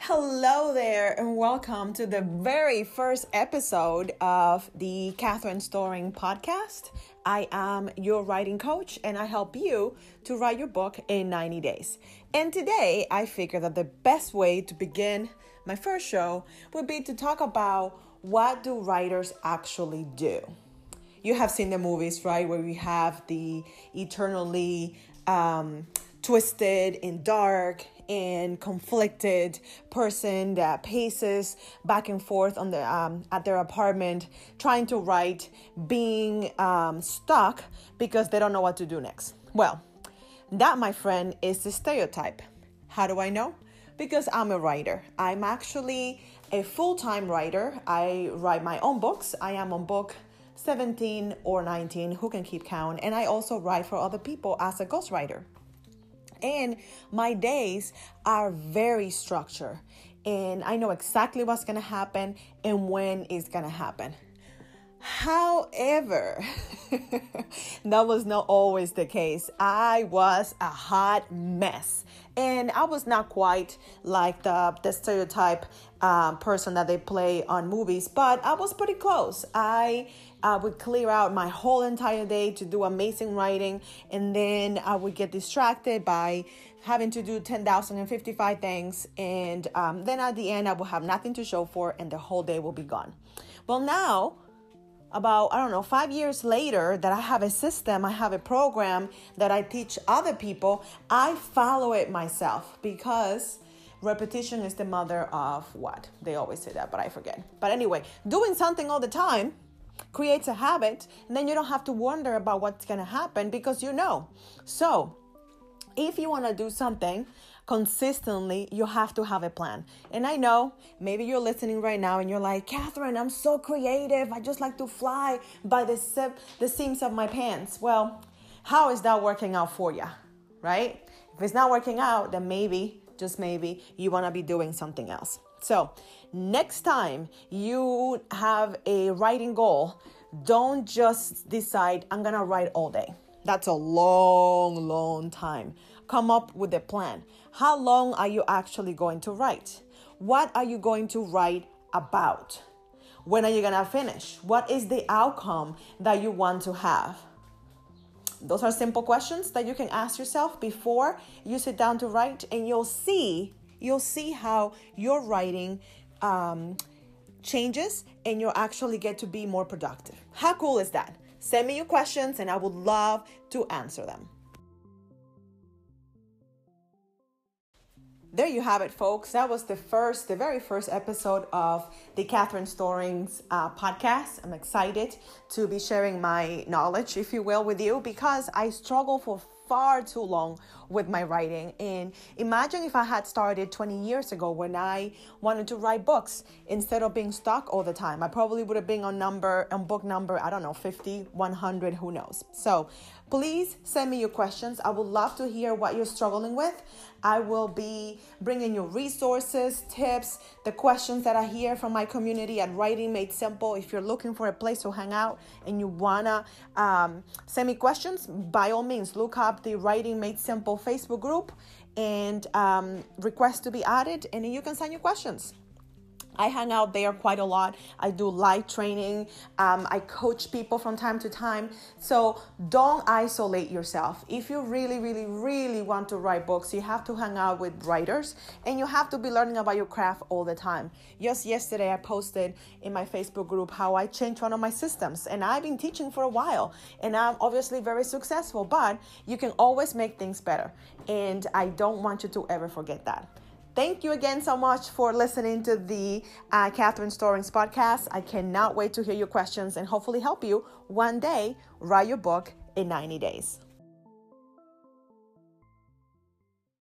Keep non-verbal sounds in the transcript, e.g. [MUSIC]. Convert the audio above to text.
Hello there, and welcome to the very first episode of the Catherine Storing podcast. I am your writing coach, and I help you to write your book in 90 days. And today, I figured that the best way to begin my first show would be to talk about what do writers actually do. You have seen the movies, right, where we have the eternally um, twisted and dark and conflicted person that paces back and forth on the um, at their apartment trying to write being um, stuck because they don't know what to do next. Well that my friend is the stereotype. How do i know? Because i'm a writer. I'm actually a full-time writer. I write my own books. I am on book 17 or 19 who can keep count and i also write for other people as a ghostwriter and my days are very structured. And I know exactly what's going to happen and when it's going to happen. However, [LAUGHS] that was not always the case. I was a hot mess. And I was not quite like the, the stereotype um, person that they play on movies, but I was pretty close. I I would clear out my whole entire day to do amazing writing, and then I would get distracted by having to do 10,055 things. And um, then at the end, I will have nothing to show for, and the whole day will be gone. Well, now, about, I don't know, five years later, that I have a system, I have a program that I teach other people, I follow it myself because repetition is the mother of what? They always say that, but I forget. But anyway, doing something all the time creates a habit, and then you don't have to wonder about what's to happen because you know. So, if you want to do something consistently, you have to have a plan. And I know maybe you're listening right now and you're like, Catherine, I'm so creative. I just like to fly by the, the seams of my pants. Well, how is that working out for you? Right? If it's not working out, then maybe, just maybe, you want to be doing something else. So, next time you have a writing goal, don't just decide, I'm gonna write all day. That's a long, long time. Come up with a plan. How long are you actually going to write? What are you going to write about? When are you gonna finish? What is the outcome that you want to have? Those are simple questions that you can ask yourself before you sit down to write, and you'll see you'll see how your writing um, changes and you'll actually get to be more productive. How cool is that? Send me your questions and I would love to answer them. There you have it, folks. That was the first, the very first episode of the Catherine Storings uh, podcast. I'm excited to be sharing my knowledge, if you will, with you because I struggle for far too long with my writing. And imagine if I had started 20 years ago when I wanted to write books instead of being stuck all the time. I probably would have been on number, on book number, I don't know, 50, 100, who knows. So please send me your questions. I would love to hear what you're struggling with. I will be bringing you resources, tips, the questions that I hear from my community at Writing Made Simple. If you're looking for a place to hang out and you wanna um, send me questions, by all means, look the Writing Made Simple Facebook group and um, request to be added, and you can send your questions. I hang out there quite a lot. I do live training. Um, I coach people from time to time. So don't isolate yourself. If you really, really, really want to write books, you have to hang out with writers and you have to be learning about your craft all the time. Just yesterday, I posted in my Facebook group how I changed one of my systems and I've been teaching for a while and I'm obviously very successful, but you can always make things better. And I don't want you to ever forget that. Thank you again so much for listening to the uh, Catherine Storings podcast. I cannot wait to hear your questions and hopefully help you one day write your book in 90 days.